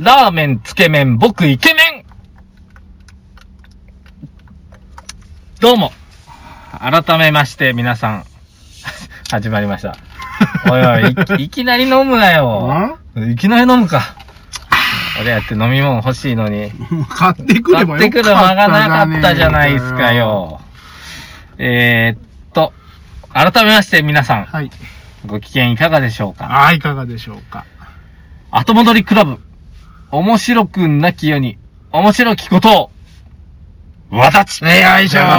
ラーメン、つけ麺、僕、イケメンどうも。改めまして、皆さん。始まりました。おいおいい、いきなり飲むなよ。いきなり飲むか。俺やって飲み物欲しいのに。買ってくればよかった買ってくる間がなかったじゃないですか。よ。えー、っと、改めまして皆さん、はい。ご機嫌いかがでしょうか？ああ、いかがでしょうか。後戻りクラブ。面白くなきように、面白きことを、わたちよいしょーよいしょよいしょよ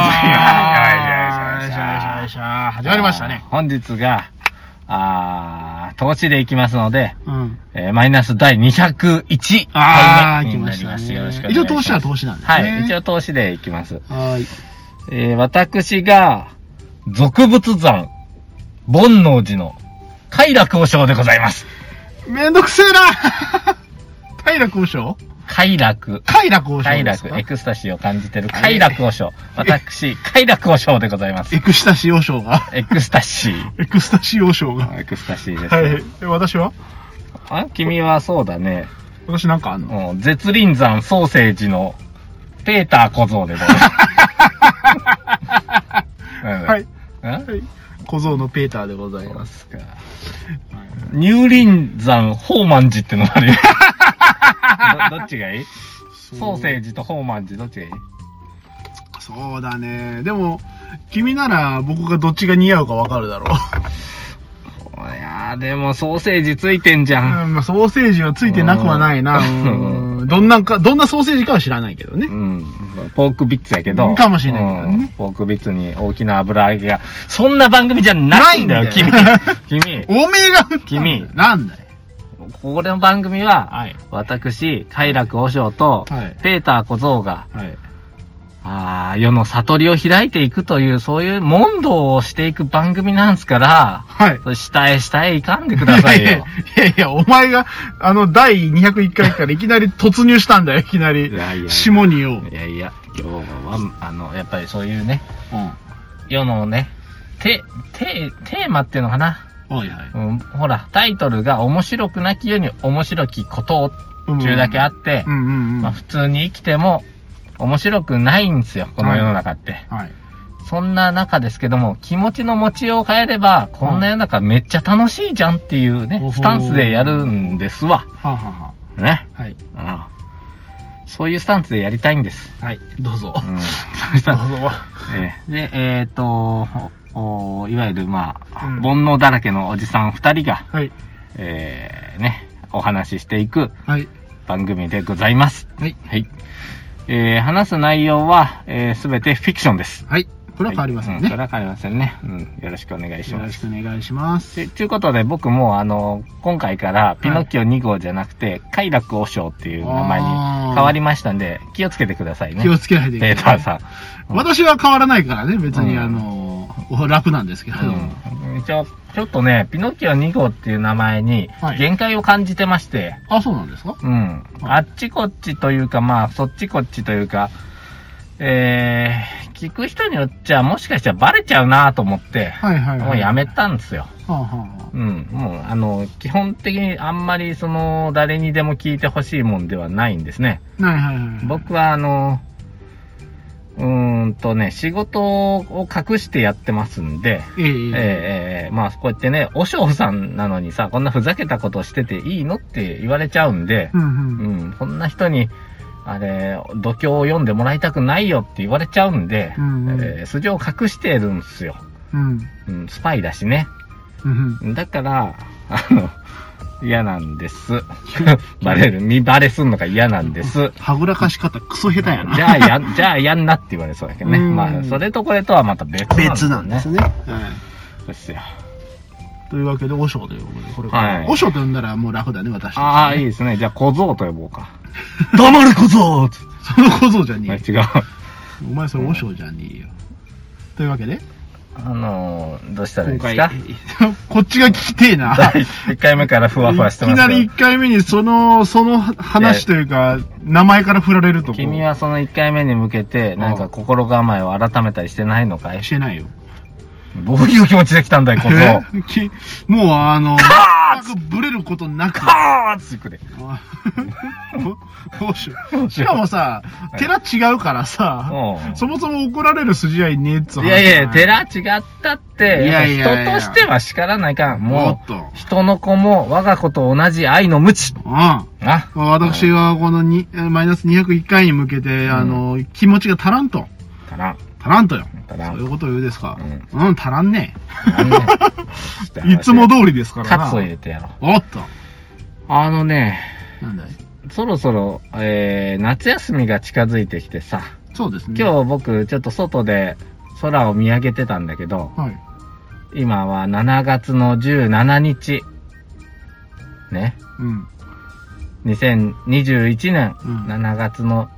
いしょよいしょ始まりましたね。本日が、あー、投資でいきますので、うん。えーマイナス第201ああ、回目来ましたになります。よろしくお願ね。いします。一応投資は投資なんですね。はい、一応投資でいきます。はい。えー私が、俗物山、煩悩寺の、快楽和尚でございます。めんどくせえな快楽和尚？快楽。快楽和尚快ですか？楽、エクスタシーを感じてる快楽和尚。私、快楽和尚でございます。エクスタシー和尚が？エクスタシー。エクスタシー和尚が？エクスタシーです。はい。え私は？あ君はそうだね。私なんかあんの？うん絶倫山ソーセージの、ペーター小僧でございます。うんはい。ん？はい。小僧のペーターでございま。すすか。乳林山宝満寺ってのがあるよ。どどっちがいい？ソーセージと宝満寺どっちがいい？そうだね。でも、君なら僕がどっちが似合うかわかるだろいやー、でもソーセージついてんじう。ゃん。うん、まあ、ソーセージはついてなくはないな。うんうんどんなんか、どんなソーセージかは知らないけどねう。ん。ポークビッツやけど。かもしれないけどねうんポークビッツに大きな油揚げが。そんな番組じゃないんだよ、だよ。君。おめえが君なんだよ。これの番組は、はい。私、快楽和尚と、はいペーター小僧が、はい。ああ、世の悟りを開いていくという、そういう問答をしていく番組なんですから、はい。それ下へ下へ行かんでくださいよ。いやいや、お前が、あの、第201回からいきなり突入したんだよ、いきなりい。やいや下によ。いやいや、今日は、あの、やっぱりそういうね、うん。世のね、テ、テ、テーマっていうのかな。はいはい。うん、ほら、タイトルが面白くなきように面白きことをっていうだけあってう、んうんうん。まあ普通に生きても面白くないんですよ、この世の中って。はい。そんな中ですけども、気持ちの持ちようを変えれば、こんな世の中めっちゃ楽しいじゃんっていうねお、ほスタンスでやるんですわ。はあ、はあはね。あ、はい。うん。そういうスタンスでやりたいんです。はい。どうぞ。うん。そういうスタンスどうぞ。ええで、えっ、といわゆる、まあ、うん煩悩だらけのおじさん二人が、はい。えー、ね、お話ししていくはい。番組でございます。はい。はい。えー、話す内容は、えー、すべてフィクションです。はい。これは変わりませんうん、そね。れは変わりませんね。うん。よろしくお願いしよろします。くお願いします。でということで、僕も、あの、今回から、ピノッキオ2号じゃなくて、快楽和尚っていう名前に変わりましたんで、気をつけてくださいね。気をつけないといけない。ペーターさん。うん私は変わらないからね、別に、うんあの、楽なんですけど。うん。一応、ちょっとね、ピノッキオ2号っていう名前にはい、限界を感じてまして、あ、そうなんですか？うん。あっちこっちというか、まあ、そっちこっちというか、えー、聞く人によっちゃ、もしかしたらバレちゃうなと思って、はいはいはい。もうやめたんですよ。はあはあはうん。もう、あの、基本的にあんまり、その、誰にでも聞いてほしいもんではないんですね。あ。はいはいはい。僕は、あの、うんとね、仕事を隠してやってますんで、えー、えー、まあ、こうやってね、お嬢さんなのにさ、こんなふざけたことしてていいのって言われちゃうんで、うん、うん、こんな人に、あれ、度胸を読んでもらいたくないよって言われちゃうんで、うんうん、えー、素性を隠してるんですよ。うん、うん、スパイだしね。うん、だから、あの、嫌なんです。バレる、見バレすんのが嫌なんです。はぐらかし方クソ下手やな。じゃあやん、じゃあやんなって言われそうだけどね。うんまあ、それとこれとはまた別なんですよね。別なんですね。はい。そうですよ。というわけで、和尚ということで、これから。はい和尚と呼んだらもう楽だね、私。ああ、いいですね。じゃあ小僧と呼ぼうか。黙る小僧 その小僧じゃねえよ。違う。お前それ和尚じゃねえよ。というわけで、あのー、どうしたらいい今です回か、こっちが聞きてえな。第1回目からふわふわしていきますけど。なり1回目にその、その話というか、名前から振られると君はその1回目に向けて、なんか心構えを改めたりしてないのかい？してないよ。どういう気持ちで来たんだい、小僧。え？きもうあの、全くブレることなく。はーって行くで。あ どうしよう。しかもさ、寺違うからさ、うんそもそも怒られる筋合いねえっつい？やいや、寺違ったって、いやいやいや人としては叱らないかん。ももっと。う、人の子も我が子と同じ愛の無知。うん。な。私はこのにマイナス201回に向けて、あの、気持ちが足らんと。たらん。足らんとよ。そうんいうことを言うですか。うん、足らんねなんでえ。いつも通りですからな。カツを入れてやろう。おっと。あのね、なんだい？そろそろ、えー、夏休みが近づいてきてさ、そうですね。今日僕ちょっと外で空を見上げてたんだけど、はい。今は7月の17日、ね、うん。2021年うん7月の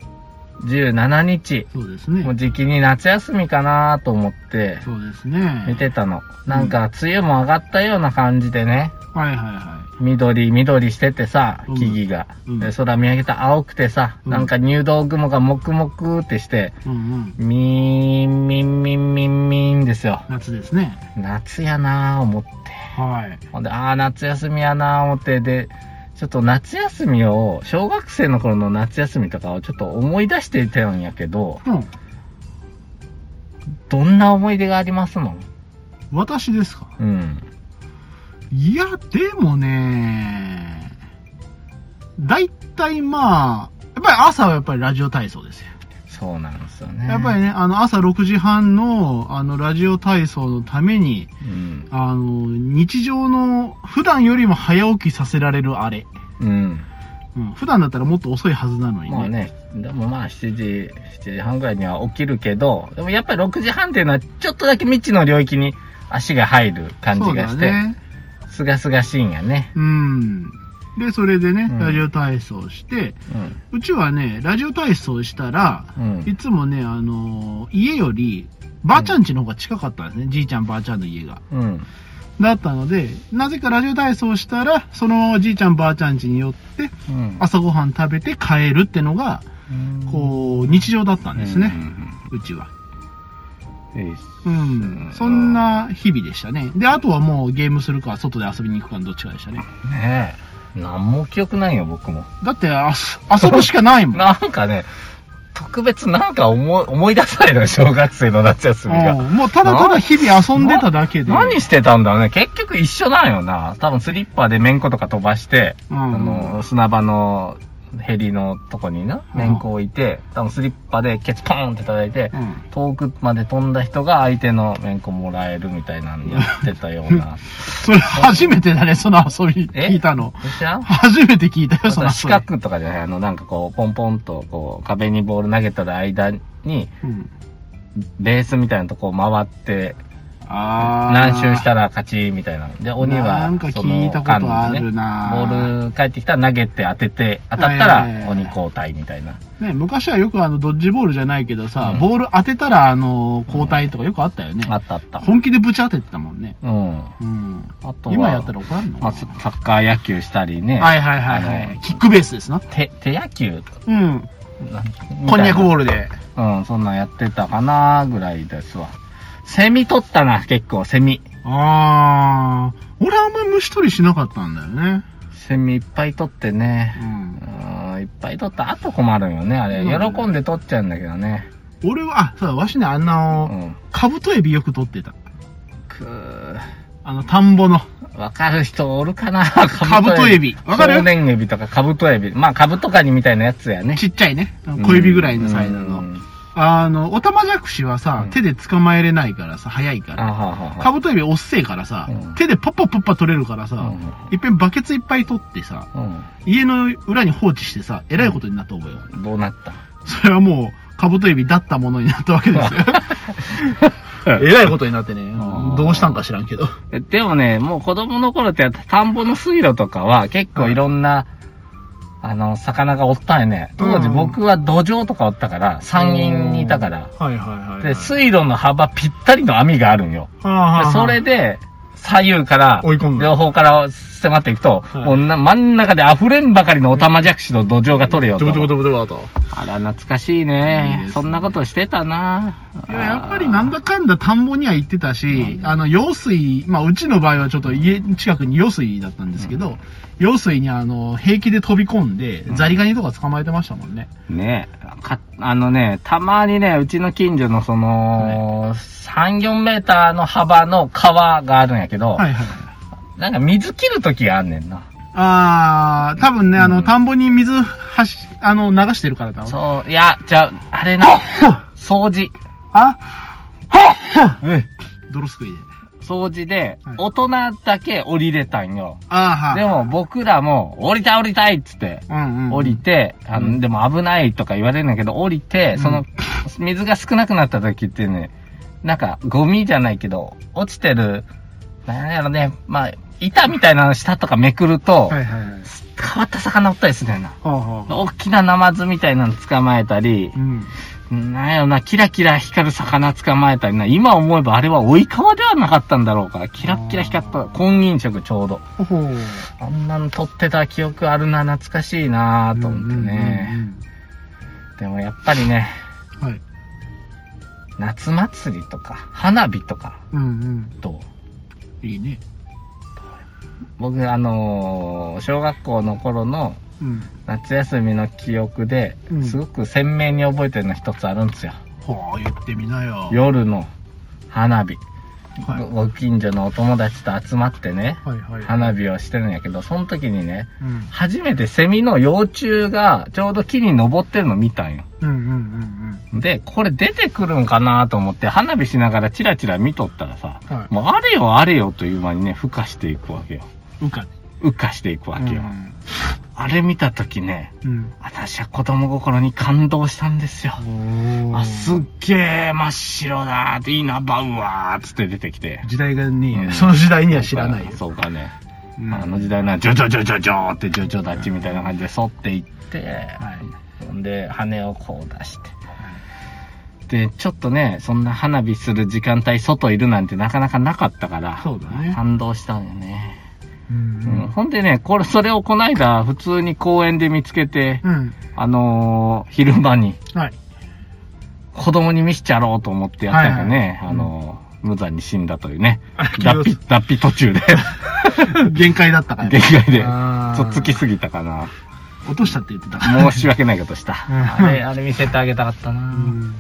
17日、そうですねもう。時期に夏休みかなと思ってそうですね。見てたの。なんか梅雨も上がったような感じでね、はいはいは緑緑しててさ、うん木々が。うんで空見上げたら青くてさ、うんなんか入道雲がもくもくってして、い。うんうん。みーん、みんみんみんみんですよ。夏ですね。夏やなぁ思って。はい。ほんで、ああ、夏休みやなぁ思って、で、ちょっと夏休みを、小学生の頃の夏休みとかをちょっと思い出していたんやけど、うん。どんな思い出がありますの？私ですか？うん。いや、でもね、だいたいまあ、やっぱり朝はやっぱりラジオ体操ですよ。そうなんですよね。やっぱりね、あの朝6時半のあのラジオ体操のために、うん。あの、日常の普段よりも早起きさせられるあれ。うん。うん、普段だったらもっと遅いはずなのにね。まあね、でもまあ7時、7時半ぐらいには起きるけど、でもやっぱり6時半っていうのはちょっとだけ未知の領域に足が入る感じがして。すがすがしいんやね。うん。で、それでね、うんラジオ体操して、うん。うちはね、ラジオ体操したら、うん。いつもね、あのー家より、ばあちゃん家の方が近かったんですね。じいちゃんばあちゃんの家が。うん。だったので、なぜかラジオ体操したら、そのじいちゃんばあちゃん家に寄って、うん。朝ごはん食べて帰るってのが、うんこう、日常だったんですね。うちは。うん。いいっすうん。そんな日々でしたね。で、あとはもうゲームするか、外で遊びに行くかのどっちかでしたね。ねえ。なんも記憶ないよ、僕も。だって、あす遊ぶしかないもん。なんかね、特別なんか思い、思い出さない小学生の夏休みが。うんもうただただ日々遊んでただけで。何してたんだろうね。結局一緒なんよな。多分スリッパでめんことか飛ばして、うんあの、砂場のヘリのとこにな、うんめんこ置いて、多分スリッパでケツポーンって叩いて、うん。遠くまで飛んだ人が相手のめんこもらえるみたいなのやってたような。それ初めてだね、その遊び え？聞いたの。知らん？初めて聞いたよ、その遊四び。角とかじゃない、あの、なんかこう、ポンポンと、こう、壁にボール投げたら間に、うん。ベースみたいなとこを回って、あー何周したら勝ちみたいな。で、鬼は、なんか聞いたことねなボール帰ってきたら投げて当てて、当たったら鬼交代みたいな。ね、昔はよくあの、ドッジボールじゃないけどさ、うんボール当てたら、あの、交代とかよくあったよね。あったあった。本気でぶち当ててたもんね。うん。うん。あとは、今やったら怒らんの？まあ、サッカー野球したりね。はいはいはいはあい。のキックベースですな。手、手野球？うん。なこんにゃくボール。ルで。うん、そんなんやってたかなぐらいですわ。セミ取ったな、結構、セミ。あー。俺あんまり虫取りしなかったんだよね。セミいっぱい取ってねう。ん。うん、いっぱい取った後困るんよね、あれ。うん喜んで取っちゃうんだけどね。俺は、あ、そうだ、わしね、あんうな、ん。カブトエビよく取ってた。くー。あの、田んぼの。わかる人おるかな カブトエビ。わかる？少年エビとかカブトエビ。まあ、カブトカニみたいなやつやね。ちっちゃいね。小指ぐらいのサイズの。うんあの、オタマジャクシはさうん、手で捕まえれないからさ、早いかあら。はあはあカブトエビおっせえからさうん、手でパッパパッパ取れるからさうん、いっぺんバケツいっぱい取ってさ、うん家の裏に放置してさ、えらいことになった覚えよ。うん。どうなった？それはもう、カブトエビだったものになったわけですよ。えらいことになってね、ーどうしたんか知らんけど。でもね、もう子供の頃って田んぼの水路とかは結構いろんな、あの、魚がおったんやね。当時うん僕は土壌とかおったから、山陰にいたから。はいはいはいはい。で、水路の幅ぴったりの網があるんよ。はあはあはあでそれで、左右から、追い込む両方から迫っていくと、はいもうな真ん中で溢れんばかりのオタマジャクシの土壌が取れよと。ドブドブドブドブと。あら、懐かしいいいねそんなことしてたないや、やっぱりなんだかんだ田んぼには行ってたし、あの、用水、まあ、うちの場合はちょっと家近くに用水だったんですけど、用水にあの、平気で飛び込んで、ザリガニとか捕まえてましたもんね。ねか、あのね、たまにね、うちの近所のその、3、4メーターの幅の川があるんやけど、はいはい。なんか水切るときがあんねんな。あー、多分ね、あの、うん田んぼに水はし、あの、流してるからだ。そう、いや、じゃあ、あれな、掃除。あうん泥すくいで。掃除ではい、大人だけ降りれたんよ。あー、はい。でも僕らも、降りたい降りたいっつって、降りて、あうんの、でも危ないとか言われるんだけど、降りて、その、水が少なくなった時ってね、なんか、ゴミじゃないけど、落ちてる、なんやろね、まあ、板みたいなの下とかめくると、はいはいはい。変わった魚おったりするんだよな。はあはあ。大きなナマズみたいなの捕まえたりう、ん。なんやろな、キラキラ光る魚捕まえたりな、今思えばあれは追い川ではなかったんだろうか。キラッキラ光った、婚姻色ちょうど。あんなの撮ってた記憶あるな、懐かしいなと思ってね。うんうんでもやっぱりね、うん。はい。夏祭りとか、花火とか、うんうん。どういいね。僕、あのー小学校の頃のうん。夏休みの記憶でう、んすごく鮮明に覚えてるの一つあるんですよ。ほう、言ってみなよ。夜の花火。はいごご近所のお友達と集まってね、はいはい。花火をしてるんやけど、その時にね、うん。初めてセミの幼虫がちょうど木に登ってるの見たんよ。うんうんうんで、これ出てくるんかなと思って花火しながらチラチラ見とったらさ、うん。はい。もうあれよあれよという間にね、孵化していくわけよ。うか。孵化していくわけよ。あれ見た時ね、うん。私は子供心に感動したんですよ。うん。あ、すっげえ真っ白だーっていいな、バウワーつって出てきて。時代がね、うんその時代には知らないよ。そうかね。うんあの時代な、ジョジョジョジョジョってジョジョ立ちみたいな感じで沿っていって、はい。ほんで、羽をこう出して。で、ちょっとね、そんな花火する時間帯外いるなんてなかなかなかったから、そうだね。感動したんよね。ううん、ほんでね、これ、それをこないだ普通に公園で見つけて、うん。あのー昼間にはい。子供に見しちゃろうと思ってやったんやけどね、はいはいあのー無残に死んだというね。あ脱皮、脱皮途中で、限界だったから。限界で、あーとっつきすぎたかな。落としたって言ってた。申し訳ないことした。うんあれ、あれ見せてあげたかったな、うん。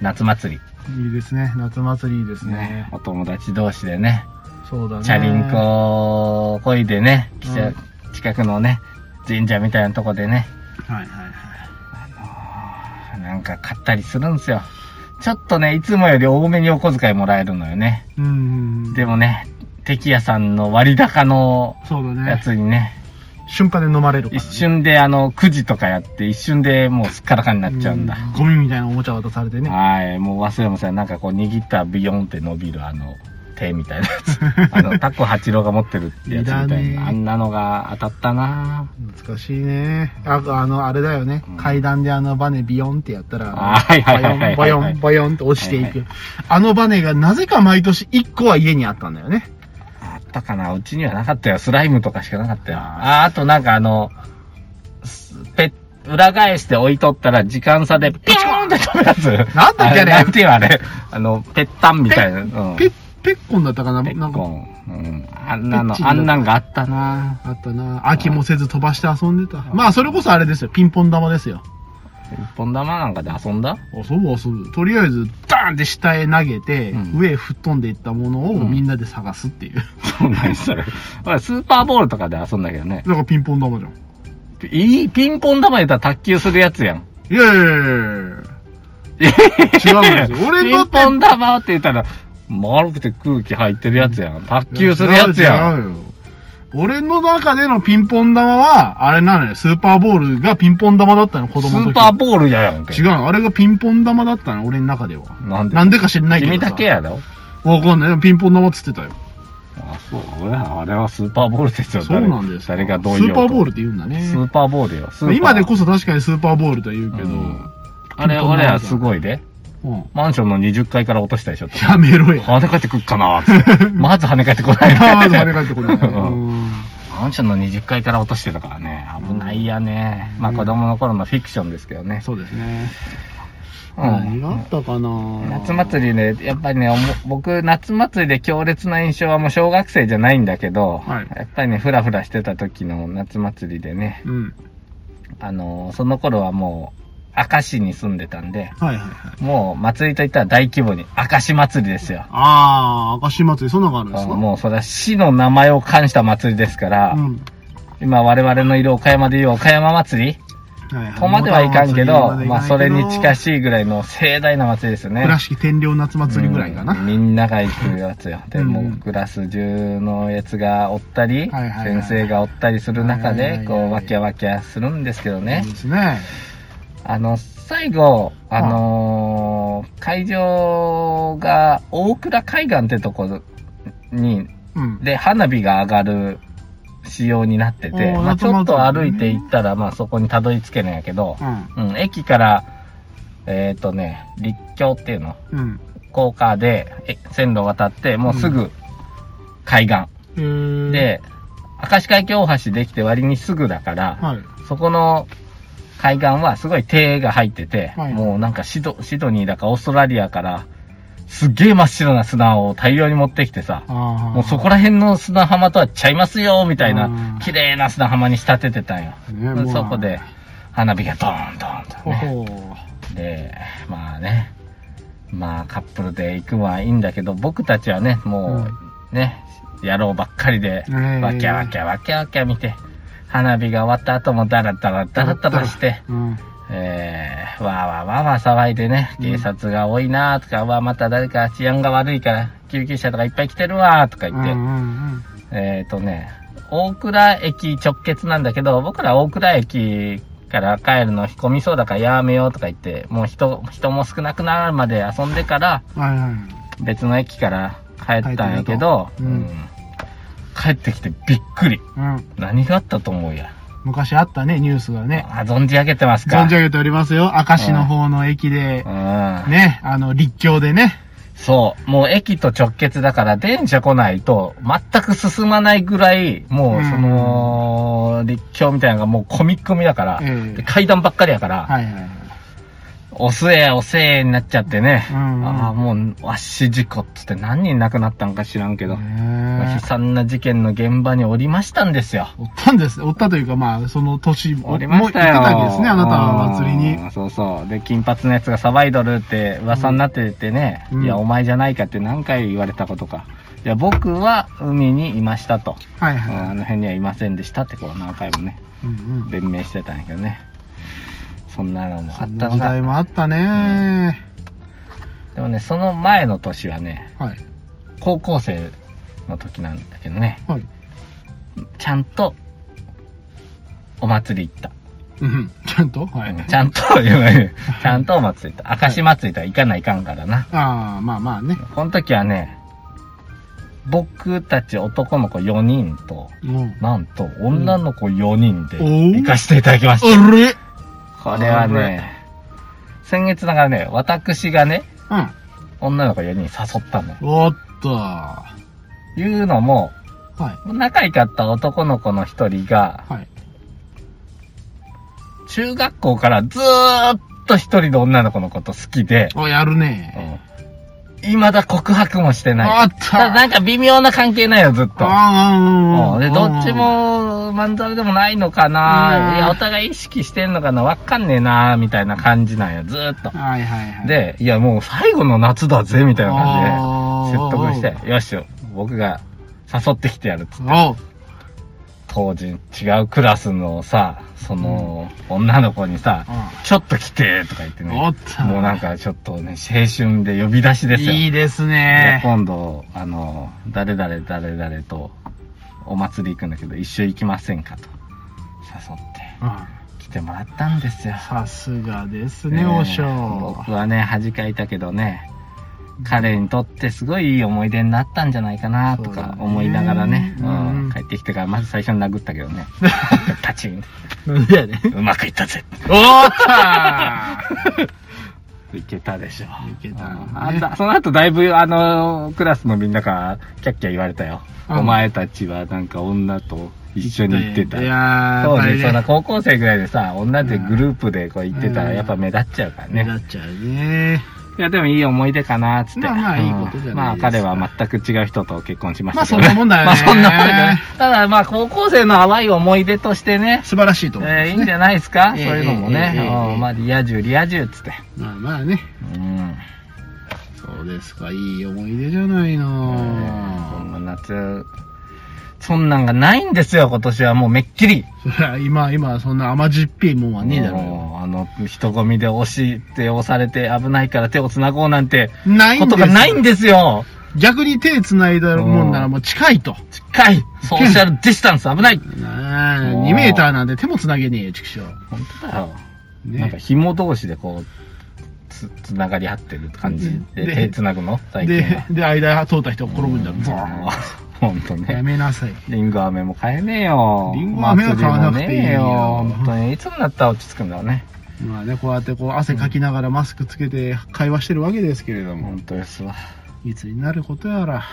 夏祭いいですね。夏祭りいいですり。ねね。。お友達同士でね、そうだね。チャリンコを漕いでね、うん汽車近くのね、神社みたいなとこでね、はいはいはい。なんか買ったりするんですよ。ちょっとね、いつもより多めにお小遣いもらえるのよね。うんうん。でもね、敵屋さんの割高のやね。つにね、瞬間で飲まれるから、一ね。瞬であの、くじとかやって、一瞬でもうすっからかになっちゃうんだ。ゴミみたいなおもちゃ渡されてね。はい、もう忘れません。なんかこう握ったらビヨンって伸びるあの、手みたいなやつ。あの、タコ八郎が持ってるってやつみたいな。あんなのが当たったな懐かしいね。あ、あの、あれだよね。うん階段であのバネビヨンってやったら、あはいはいはいはいはいボヨン、ボヨン、ボヨンって落ちていく。はいあのバネがなぜか毎年1個は家にあったんだよね。あったかなうちにはなかったよ。スライムとかしかなかったよ。ああ、あとなんかあの、すペ裏返して置いとったら時間差でピョーンって飛ぶやつ。なんだっけあれなんていうあれ。あの、ペッタンみたいな。うん。ペッ、ペッコンだったかな？なんか。うん。あんなのあんなんがあったなあったな飽きもせず飛ばして遊んでた。まあ、それこそあれですよ。ピンポン玉ですよ。一本玉なんかで遊んだ？遊ぶ遊ぶ。とりあえず、ダーンって下へ投げて、うん上へ吹っ飛んでいったものをうんみんなで探すっていう。そうなんそれ。俺スーパーボールとかで遊んだけどね。だからピンポン玉じゃん。いい、ピンポン玉で言ったら卓球するやつやん。いやいやいやいや違うんですよ。俺ピだってンポン玉って言ったら、丸くて空気入ってるやつやん。卓球するやつやん。違うよ。俺の中でのピンポン玉は、あれなのよ。スーパーボールがピンポン玉だったの、子ス供の時。ーパーボールややんけ。違うの。あれがピンポン玉だったの、俺の中では。なんで？なんでか知らないけどさ。君だけやろ？わかんない。ピンポン玉っつってたよ。あ、そう。俺はあれはスーパーボールですよ。そうなんです誰がどうス言おうとーパーボールって言うんだね。スーパーボールよ。スーパー今でこそ確かにスーパーボールとは言うけど。うんあれ、俺はすごいで。うん。マンションの20階から落としたでしょ。やめろや。跳ね返ってくっかな まず跳ね返ってこない。まず跳ね返ってこない。マンションの20階から落としてたからね。危ないやね。まあ子供の頃のフィクションですけどね。そうですね。うん何があったかな夏祭りね、やっぱりね、僕、夏祭りで強烈な印象はもう小学生じゃないんだけど、はいやっぱりね、ふらふらしてた時の夏祭りでね、うん。あのーその頃はもう、明石に住んでたんで、はいはいはい。もう祭りといったら大規模に、明石祭りですよ。あー、明石祭り、そんなのがあるんですか？もうそれは市の名前を冠した祭りですから、うん。今我々のいる岡山でいう岡山祭りはいはいとまではいかんけど、まあそれに近い。しいぐらいの盛大な祭りですよね。倉敷天領夏祭りぐらいかな。うんみんなが行くやつよ。で、うんもうクラス中のやつがおったり、先生がおったりする中で、こう、わきゃわきゃするんですけどねそう。ですね。あの、最後、あのー会場が大倉海岸ってとこに、うん。で、花火が上がる仕様になってて、まあちょっと歩いて行ったら、まあそこにたどり着けるんやけど、うん。うん、駅から、えっ、とね、立教っていうの、うん。高架でえ線路を渡って、もうすぐ海岸。へー、で、明石海峡大橋できて割にすぐだから、はい。そこの海岸はすごい手が入ってて、はい。もうなんかシドシドニーだかオーストラリアから、すっげえ真っ白な砂を大量に持ってきてさ、あもうそこら辺の砂浜とはちゃいますよ、みたいなうん、綺麗な砂浜に仕立ててたんよ。ねそこで、花火がドーンドーンとほね。ほで、まあね、まあカップルで行くのはいいんだけど、僕たちはね、もうね、野郎ばっかりで、えーわきゃわきゃわきゃわきゃ見て、花火が終わった後もダラダラダラダラして、うん。えー、わーわーわーわー騒いでね、警察が多いなーとか、わーまた誰か治安が悪いから、救急車とかいっぱい来てるわーとか言って、うんうんえっ、ー、とね、大倉駅直結なんだけど、僕ら大倉駅から帰るの引っ込みそうだからやめようとか言って、もう人、人も少なくなるまで遊んでから。別の駅から帰ったんやけど、うん帰ってきてびっくり。うん。何があったと思うや。昔あったね、ニュースがね。あ、存じ上げてますか？存じ上げておりますよ。明石の方の駅でう、ん。ね、あの、立教でね。そう。もう駅と直結だから電車来ないと全く進まないぐらい、もうその、立教みたいなのがもう込み込みだから、階段ばっかりやから、はいはいはい。おせえおせえになっちゃってね。うんうんああ、もう、圧死事故っつって何人亡くなったんか知らんけど、悲惨な事件の現場におりましたんですよ。おったんです。おったというか、まあ、その年も、おりましたよ。もう行ってたわけですね、あなたは祭りにう。んそうそう。で、金髪のやつが騒いどるって噂になっててね、うんいや、お前じゃないかって何回言われたことか。いや、僕は海にいましたと。うんはいはい。あの辺にはいませんでしたってこう何回もね、うんうん。弁明してたんやけどね。そんなのもあったのが。代もあったね。でもね、その前の年はね、はい。高校生の時なんだけどね、はい。ちゃんと、お祭り行った。うん。ちゃんと？はい。うんちゃんと、ちゃんとお祭り行った。明石祭りとは行かないかんからな。ああ、まあまあね。この時はね、僕たち男の子4人と、うん。なんと女の子4人で行かせていただきました。あれ？これはね、先月だからね、私がね、うん。女の子4人誘ったのよ。おっと。はいうのも、い。仲良かった男の子の一人が、はい。中学校からずーっと一人の女の子のこと好きで、お、やるね。うん未だ告白もしてない。あったただなんか微妙な関係ないよ、ずっと。うんで、どっちも、まんざらでもないのかうんな、いや、お互い意識してんのかな、わかんねえな、みたいな感じなんよ、ずーっと。はいはいはい。、で、いや、もう最後の夏だぜ、みたいな感じで、説得して、よし、僕が誘ってきてやるっつって。当時違うクラスのさ、その、女の子にさ、うちょっと来て、とか言ってん。おねっ。と。もうなんかちょっとね、青春で呼び出しですよ。いいですいやね。今度、あの、誰々誰々とお祭り行くんだけど、一緒行きませんかと誘ってうん来てもらったんですよ。さすがですね、えーおしょ僕はね、恥かいたけどね、彼にとってすごいいい思い出になったんじゃないかなとか思いながらね、うんうん帰ってきてからまず最初に殴ったけどね、パチン、んでやねん。うまくいったぜ。おーっいけたでしょ。いけたうんねあその後だいぶ、あの、クラスのみんなから、キャッキャ言われたよ。うんお前たちはなんか女と一緒に行ってた。いやー、そうね、そんな高校生ぐらいでさ、女でグループでこう行ってたら、うんやっぱ目立っちゃうからね。目立っちゃうね。いや、でもいい思い出かな、つって。まあまあいいことじゃないですかうんまあ彼は全く違う人と結婚しましたまあそんなもんだよね まあそんなもんだよね。ただまあ高校生の淡い思い出としてね、素晴らしいと思います、ね。えーいいんじゃないですか、ええそういうのもね。ええええうんまあリア充、リア充っつって。まあまあね。うん。そうですか、いい思い出じゃないこのんな夏、そんなんがないんですよ、今年はもうめっきり。今、今、そんな甘じっぴいもんはねえだろもうあの、人混みで押して押されて危ないから手を繋ごうなんて、う。ないんことがないんですよ。逆に手繋いだもんならもう近いと。近い。ソーシャルディスタンス危ない。なあ、おー2メーターなんで手も繋げねえよ、畜生。本当だよ。ねなんか紐同士でこう、つ、つながり合ってる感じでで手繋ぐの？最近は。、でで、間通った人が転ぶんだろ。うんゾーンほんとやね。めなさい。リンゴ飴も買えねえよ。リンゴ飴は買わなくていいよ本当に。いつになったら落ち着くんだろうね。まあね、こうやってこう汗かきながらマスクつけて会話してるわけですけれども、本当ですわ。いつになることやら。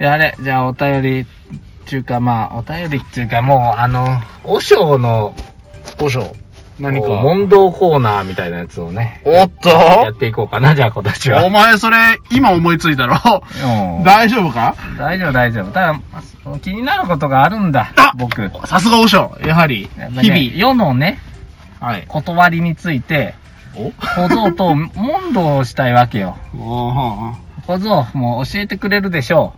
いや、あれ、じゃあお便り、っていうかまあ、お便りっていうかもう、あの、和尚の、どうしよう。何か。問答コーナーみたいなやつをね、おっとやっていこうかな、じゃあ今年は。お前それ、今思いついたろ？うん大丈夫か？大丈夫、大丈夫。ただ、気になることがあるんだあ、僕。さすが和尚。やはり日世のね、々。はい。断りについて、お？小僧と問答をしたいわけよ。お小僧、もう教えてくれるでしょ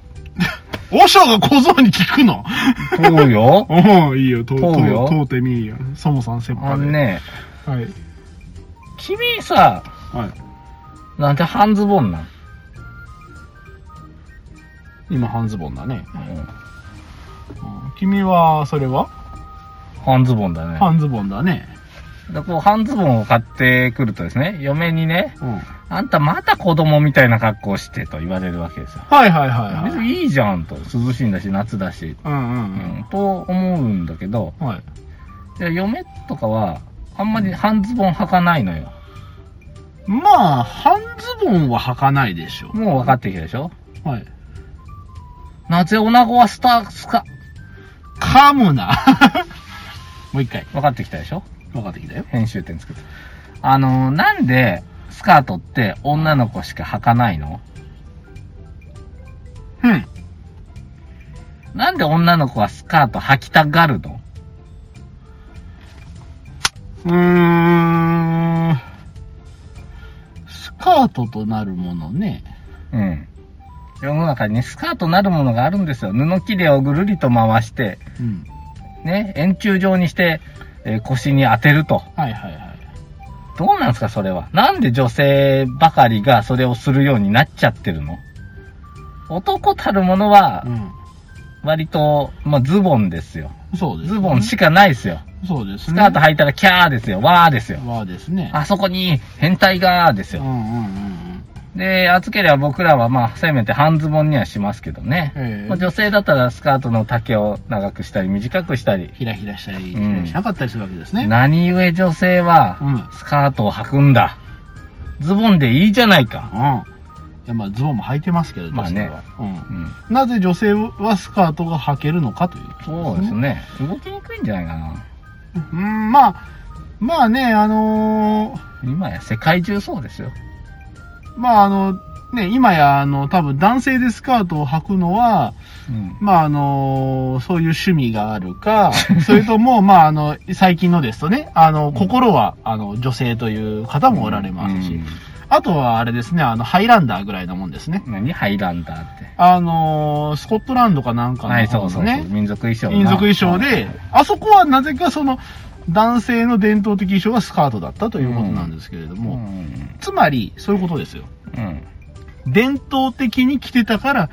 和尚が小僧に聞くの？う。そうよ。おおいいよ、と、そうよと、通ってみいよ。そもさん切羽で。あのね、はい。君さ、はい。なんで半ズボンなん、今半ズボンだね。うんうん君は、それは？半ズボンだね。半ズボンだね。でこう半ズボンを買ってくるとですね、嫁にね、うん。あんたまた子供みたいな格好してと言われるわけですよ。はいはいはいはい。別にいいじゃんと。涼しいんだし、夏だし。うんううんん、と思うんだけど、うん。はい。いや嫁とかは、あんまり半ズボン履かないのよ。まあ、半ズボンは履かないでしょ。もう分かってきたでしょ？はい。なぜ女子はスター、スカ、噛むな。もう一回。分かってきたでしょ？分かってきたよ。編集点作って。あのー、なんで、スカートって女の子しか履かないの？うん。なんで女の子はスカート履きたがるの？うーん。スカートとなるものね。うん。世の中にね、スカートなるものがあるんですよ。布切れをぐるりと回して、うん。ね、円柱状にして、えー腰に当てると。はいはいはい。どうなんですか、それは？なんで女性ばかりがそれをするようになっちゃってるの？男たるものは、割と、まあ、ズボンですよ。うん。そうです、ズボンしかないですよ。そうですね。スカート履いたらキャーですよ。わーですよ。はですね。あそこに変態がーですよ。うんうんうんうん。で、暑ければ僕らはまあ、せめて半ズボンにはしますけどね。ええまあ、女性だったらスカートの丈を長くしたり短くしたり。ひらひらしたり、うんしなかったりするわけですね。何故女性はうん。スカートを履くんだ。ズボンでいいじゃないか。うん。いや、まあ、ズボンも履いてますけど、まあねうん。うん。なぜ女性はスカートが履けるのかという、そうです。ね。動きにくいんじゃないかな。うん、まあ、まあね、あのー今や世界中そうですよ。まああの、ね、今や、あの、多分男性でスカートを履くのは、うん。まああのそういう趣味があるか、それとも、まああの、最近のですとね、あの、心は、あの、女性という方もおられますし、あとはあれですね、あの、ハイランダーぐらいなもんですね。うん。何？ハイランダーって。あのースコットランドかなんかのはい、そうそうそう。ね、民族衣装な。民族衣装で、あそこはなぜかその、男性の伝統的衣装がスカートだったということなんですけれどうも、ん。つまり、そういうことですよ。うん。伝統的に着てたから、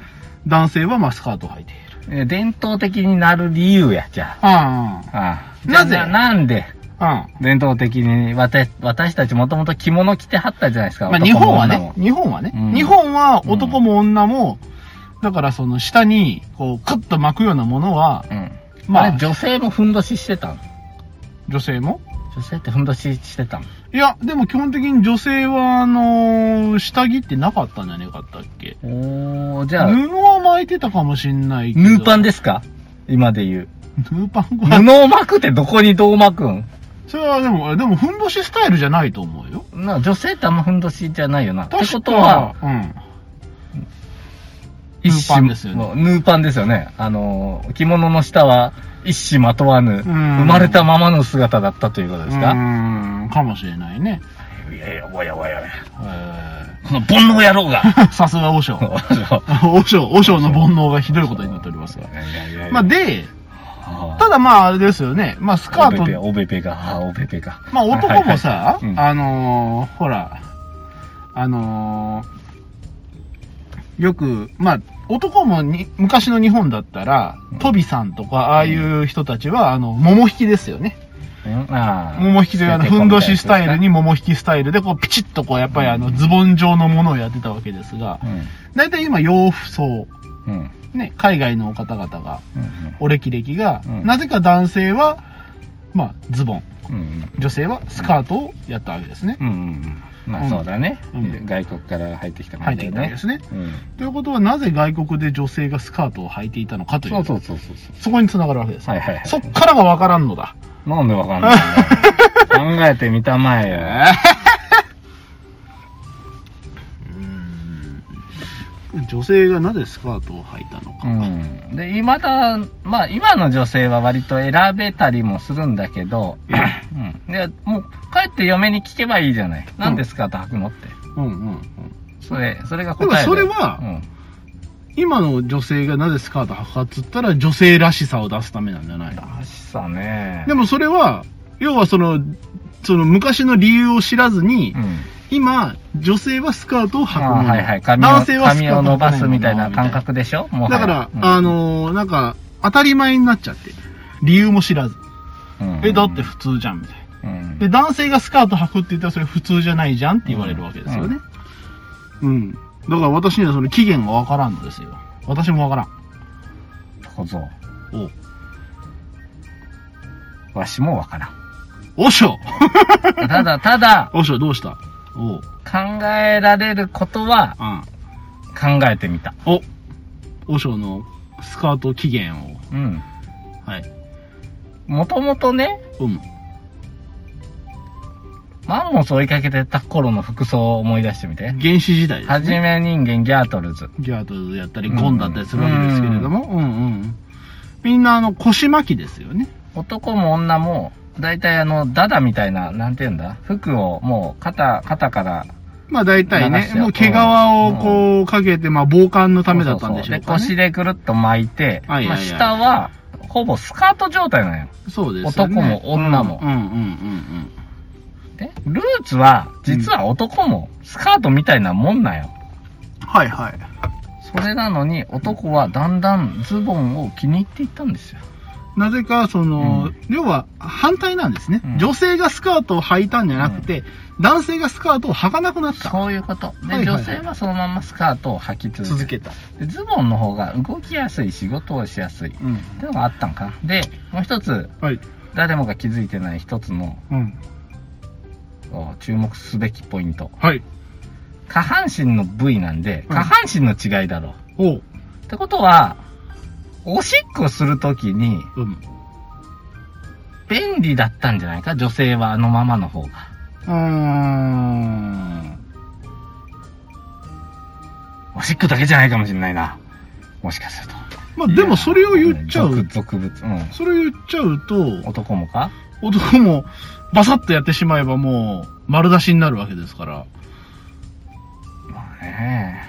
男性はまあスカートを履いている。え伝統的になる理由や、じゃああ。ああなぜ？なんで、あ、うん。伝統的に私私たちもともと着物着てはったじゃないですか。まあ男日本はね日本はね、うん日本は男も女も、だからその下に、こう、クッと巻くようなものは、うん。まあまあ、女性もふんどししてたの？女性も？女性ってふんどししてたのいや、でも基本的に女性は、あのー下着ってなかったんじゃねかったっけ？おー、じゃあ、布を巻いてたかもしんないけど。ヌーパンですか？今で言う。ヌーパン布は、を巻くってどこにどう巻くん？それはでも、でも、ふんどしスタイルじゃないと思うよ。な女性ってあんまふんどしじゃないよな。ってことは、、うん。一ヌーパンですよねもうヌーパンですよね。あのー、着物の下は一糸まとわぬ、ん生まれたままの姿だったということですうか？ーん、かもしれないね。いやいや、おやおやおや。えこの煩悩野郎が。ー さすが和尚。和尚、和尚の煩悩がひどいことになっておりますが。まあ、で、ただまあ、あれですよね。まあ、スカート、おべぺが、あおべぺが。まあ、男もさあのー、ほら、あのー、よく、まあ、男もに、昔の日本だったらうん、トビさんとか、ああいう人たちは、あの、桃引きですよね。桃引きというあの、ふんどしスタイルに桃引きスタイルで、こう、ピチッとこう、やっぱりあの、ズボン状のものをやってたわけですが、だいたい今、洋服装。ね、海外の方々が、うんお歴々が、うん。なぜか男性は、まあ、ズボン、女性はスカートをやったわけですね。まあうんそうだね。うん外国から入ってきた入ってきたですね。うん。ということは、なぜ外国で女性がスカートを履いていたのかという、そうそうそうそうそこに繋がるわけです。はいはいはいそっからがわからんのだ。なんでわかんないの 考えてみたまえよ。女性がなぜスカートを履いたのか。うん。で、今だ、まあ今の女性は割と選べたりもするんだけど、うん。で、もう帰って嫁に聞けばいいじゃない。何ですかと履くのって。うんうんうん。それ、それが答えだよそれはうん。今の女性がなぜスカート履くかっつったら女性らしさを出すためなんじゃないの？らしさね。でもそれは、要はその、その昔の理由を知らずに、うん。今、女性はスカートを履くあもの。はいはい。髪を、男性はスカートを髪を伸ばすみたいな感覚でしょ？もはやだから、うんあのーなんか、当たり前になっちゃってる。理由も知らず。うんえ、だって普通じゃん、みたいな。うんで、男性がスカート履くって言ったらそれ普通じゃないじゃんって言われるわけですよね。うん。だから私にはその期限がわからんのですよ。私もわからん。小僧。おわしもわからん。おしょ ただ、ただ、おしょ、どうした？考えられることはうん。考えてみた。お、おしょのスカート期限を。うん。はい。もともとね、うん。マンモス追いかけてた頃の服装を思い出してみて。原始時代です、ね。はじめ人間ギャートルズ。ギャートルやったり、ゴンだったりするわけですけれども、うんうん。みんなあの、腰巻きですよね。男も女も、だいたいあの、ダダみたいな、なんて言うんだ？服をもう、肩、肩から、まあ大体ねもう毛皮をこうかけて、まあ防寒のためだったんでしょうか、ね。そうそうそうで、腰でくるっと巻いて、はいはいはいまあ、下は、ほぼスカート状態なんよ。そうですよね。男も女もうんうんうんうんで、ルーツは、実は男もスカートみたいなもんなんよ。うん。はいはい。それなのに、男はだんだんズボンを気に入っていったんですよ。なぜか、その、うん要は反対なんですね、うん女性がスカートを履いたんじゃなくて、男性がスカートを履かなくなった。そういうこと。で、はいはいはい女性はそのままスカートを履き続けた。でズボンの方が動きやすい、仕事をしやすい。っうん。ていうのがあったんかな。で、もう一つ、はい。誰もが気づいてない一つのうん。お注目すべきポイント。はい。下半身の部位なんで、うん下半身の違いだろう。おう。ってことは、おしっこするときにうん。便利だったんじゃないか？女性はあのままの方が。うーん。おしっこだけじゃないかもしれないな。もしかすると。まあでもそれを言っちゃう。俗俗物。うん。それを言っちゃうと、男もか？男もバサッとやってしまえばもう丸出しになるわけですから。まあね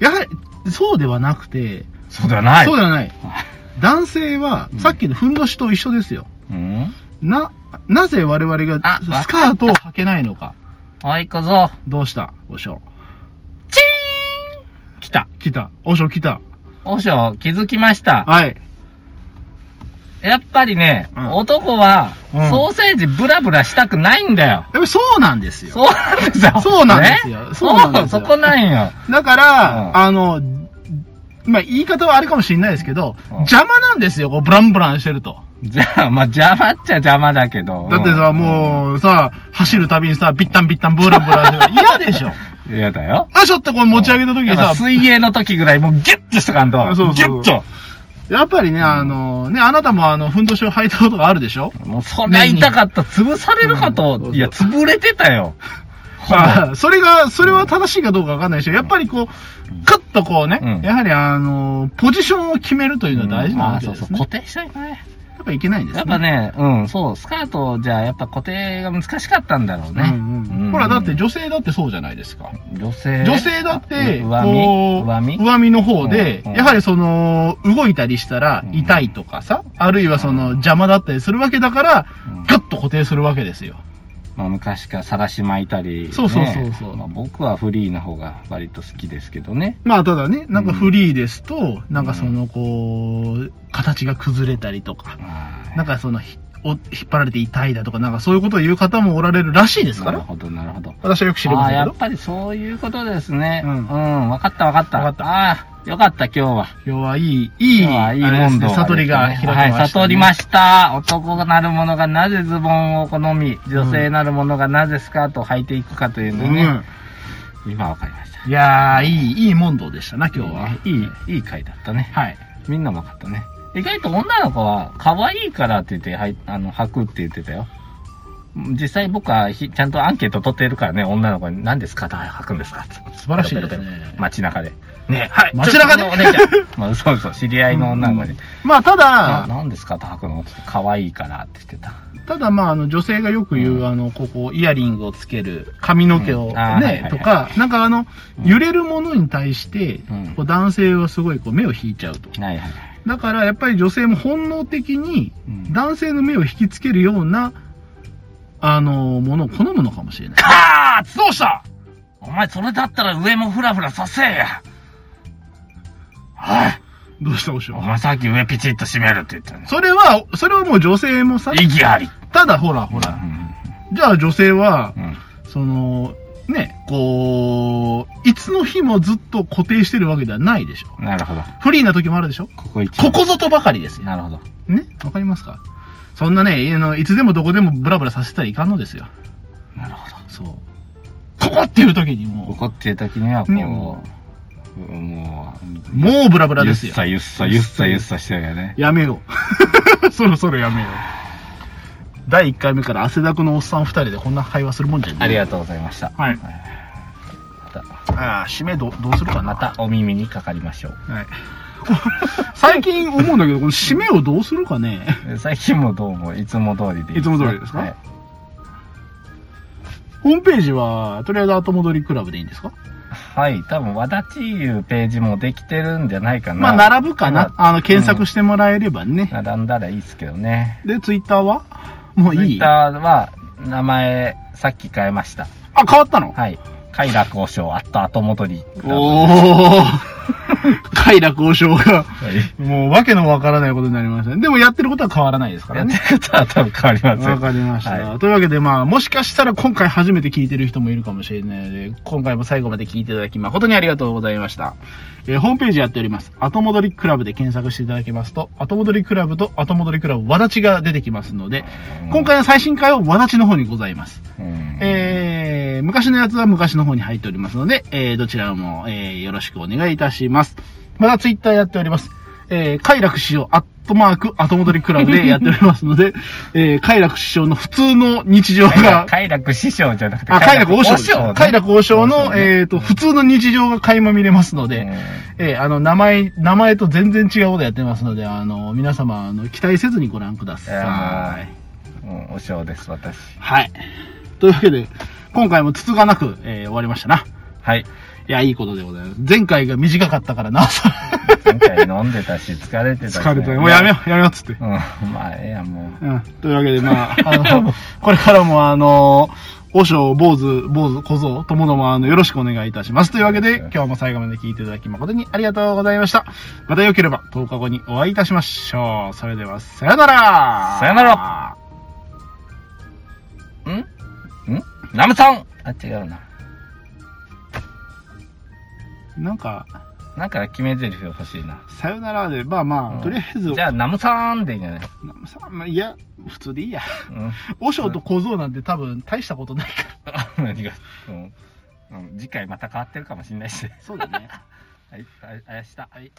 やはり、そうではなくて、そうではない。そうではない。男性は、さっきのふんどしと一緒ですよ。うんな、なぜ我々があスカートを履けないのか。おい、行くぞ。どうした？おしょ。チ来た。来た。おしょ来た。ーンおしょ、気づきました。はい。やっぱりね、うん男は、うんソーセージブラブラしたくないんだよ。やっぱりそうなんですよ。そうなんですよ。そうなんですよねそうそこなんよ。だから、うんあの、まあ、言い方はあれかもしれないですけど、うん邪魔なんですよ、こう、ブランブランしてると。じゃあ、まあ、邪魔っちゃ邪魔だけど。だってさ、もうさ、走るたびにさ、ビッタンビッタンブラブラして嫌でしょ。うん。嫌だよ。あ、ちょっとこう持ち上げた時にさやっぱ、水泳の時ぐらいもうギュッとしとかんと。そうそうギュッと。やっぱりね、あの、ね、あなたもあの、ふんどしを履いたことがあるでしょもうそりゃ痛かった。潰されるかうんと。そうそういや、潰れてたよ。まあ、それが、それは正しいかどうかわかんないし、やっぱりこう、クッとこうね、うんやはりあの、ポジションを決めるというのは大事なわけそうそう、ですね。固定しないとね。やっぱいけないんですね。やっぱね、うん、そう、スカートじゃやっぱ固定が難しかったんだろうね。うんうんほら、だって女性だってそうじゃないですか。女性。女性だって、上こう身上身上身の方で、うんうんやはりその、動いたりしたらうん痛いとかさ、あるいはその邪魔だったりするわけだからうん、グッと固定するわけですよ。まあ、昔から晒し巻いたり、ね。そうそうそうそうまあ、僕はフリーの方が割と好きですけどね。まあ、ただね、なんかフリーですと、なんかその、こう、形が崩れたりとか、はいなんかその、引っ張られて痛いだとか、なんかそういうことを言う方もおられるらしいですから。なるほど、なるほど。私はよく知りまああ、せんけど。やっぱりそういうことですね。ううんん。わかったわかった。わかったああ、よかった今日は。今日はいい、いい、いいあれですね悟りが開きました、ね。はい、悟りました。男なる者がなぜズボンを好み、女性なる者がなぜスカートを履いていくかというのね、うん。今わかりました。いやー、いい、いい問答でしたな、今日は。いい、いい回だったね。はい。みんなも分かったね。意外と女の子は可愛いからって言って、はい、あの、履くって言ってたよ。実際僕はひちゃんとアンケート取ってるからね、女の子に何ですか？履くんですか？素晴らしいですね。街中で。ね、はい。街中でお姉ちゃん。まあ、そうそう、知り合いの女の子に。まあ、たなだ、何ですか？履くの？って可愛いからって言ってた。ただまあ、あの、女性がよく言う、うんあの、ここ、イヤリングをつける、髪の毛をうんあーはいはいは、いねとか、なんかあの、揺れるものに対してうん、こう男性はすごいこう目を引いちゃうと。はいはいはい。だから、やっぱり女性も本能的に、うん男性の目を引きつけるような、あの、ものを好むのかもしれない。かーどうした？お前それだったら上もフラフラさせえや。はい。どうしたおしょお前さっき上ピチッと締めるって言ったのに。それは、それはもう女性もさ、意義あり。ただほら、ほら、じゃあ女性はう、ん。うん。その、ね、こう、いつの日もずっと固定してるわけではないでしょ。なるほど。フリーな時もあるでしょここ一ここぞとばかりですよ。なるほど。ねわかりますかそんなね、あのいつでもどこでもブラブラさせたらいかんのですよ。なるほど。そう。ここっていう時にも怒ってる時にはこねう、もうんもう、う、もうブラブラですよ。ゆっさゆっさゆっさゆっさしてるよね。やめよう。そろそろやめよう。第1回目から汗だくのおっさん2人でこんな会話するもんじゃねえ。ありがとうございました。はい。また、ああ、締めどどうするかな？またお耳にかかりましょう。はい。最近思うんだけど、この締めをどうするかね？最近もどうもいつも通りでいいいつも通りですか？はい。ホームページは、とりあえず後戻りクラブでいいんですか？はい、多分、わだちいうページもできてるんじゃないかな。まあ、並ぶかな。あの、検索ししてもらえればね。並んだらいいですけどね。で、ツイッターは？もういい？ツイッターは、名前、さっき変えました。あ、変わったの？はい。快楽交渉、あっと後戻り。おー。快楽交渉が、はい。もうわけのわからないことになりましたね。でもやってることは変わらないですからね。やってることは多分変わりません。わかりました、はというわけで、まあ、もしかしたら今回初めて聞いてる人もいるかもしれないので、今回も最後まで聞いていただき誠にありがとうございました。えーホームページやっております。後戻りクラブで検索していただきますと、後戻りクラブと後戻りクラブわだちが出てきますので、今回の最新回はわだちの方にございます。うん、えー、昔のやつは昔の方に入っておりますので、えー、どちらも、えー、よろしくお願いいたします。またツイッターやっております。えー、快楽師匠、アットマーク、後戻りクラブで やっておりますので、えー、快楽師匠の普通の日常が、快楽師匠じゃなくて、あ、快楽王将快楽王将の、えっ、と、普通の日常が垣間見れますので、うんえーあの、名前、名前と全然違うことやってますので、あの、皆様、あの、期待せずにご覧くだいさやい。もう、うん、お尚です、私。はい。というわけで、今回もつつがなく、えー終わりましたな。はい。いや、いいことでございます。前回が短かったからな、前回飲んでたし、疲れてたし、疲れたよ。もうやめよう、やめようっつって。うん、まあ、ええやん、もう。うん。というわけで、まあ、あの、これからもあの、和尚、坊主、坊主、小僧ともども、あの、よろしくお願いいたします。というわけで、今日も最後まで聞いていただき誠にありがとうございました。また良ければ10日後にお会いいたしましょう。それでは、さよならさよならんん？ナムさんあ、違うな。なんか、んなんか決め台詞欲しいな。さよならで、まあまあ、うんとりあえず、じゃあ、ナムさんでいいんじゃない？さまあ、いや、普通でいいや。うん。和尚と小僧なんて多分大したことないから。何が、うん。うん次回また変わってるかもしれないし。そうだね。はい、あ、あやした。はい。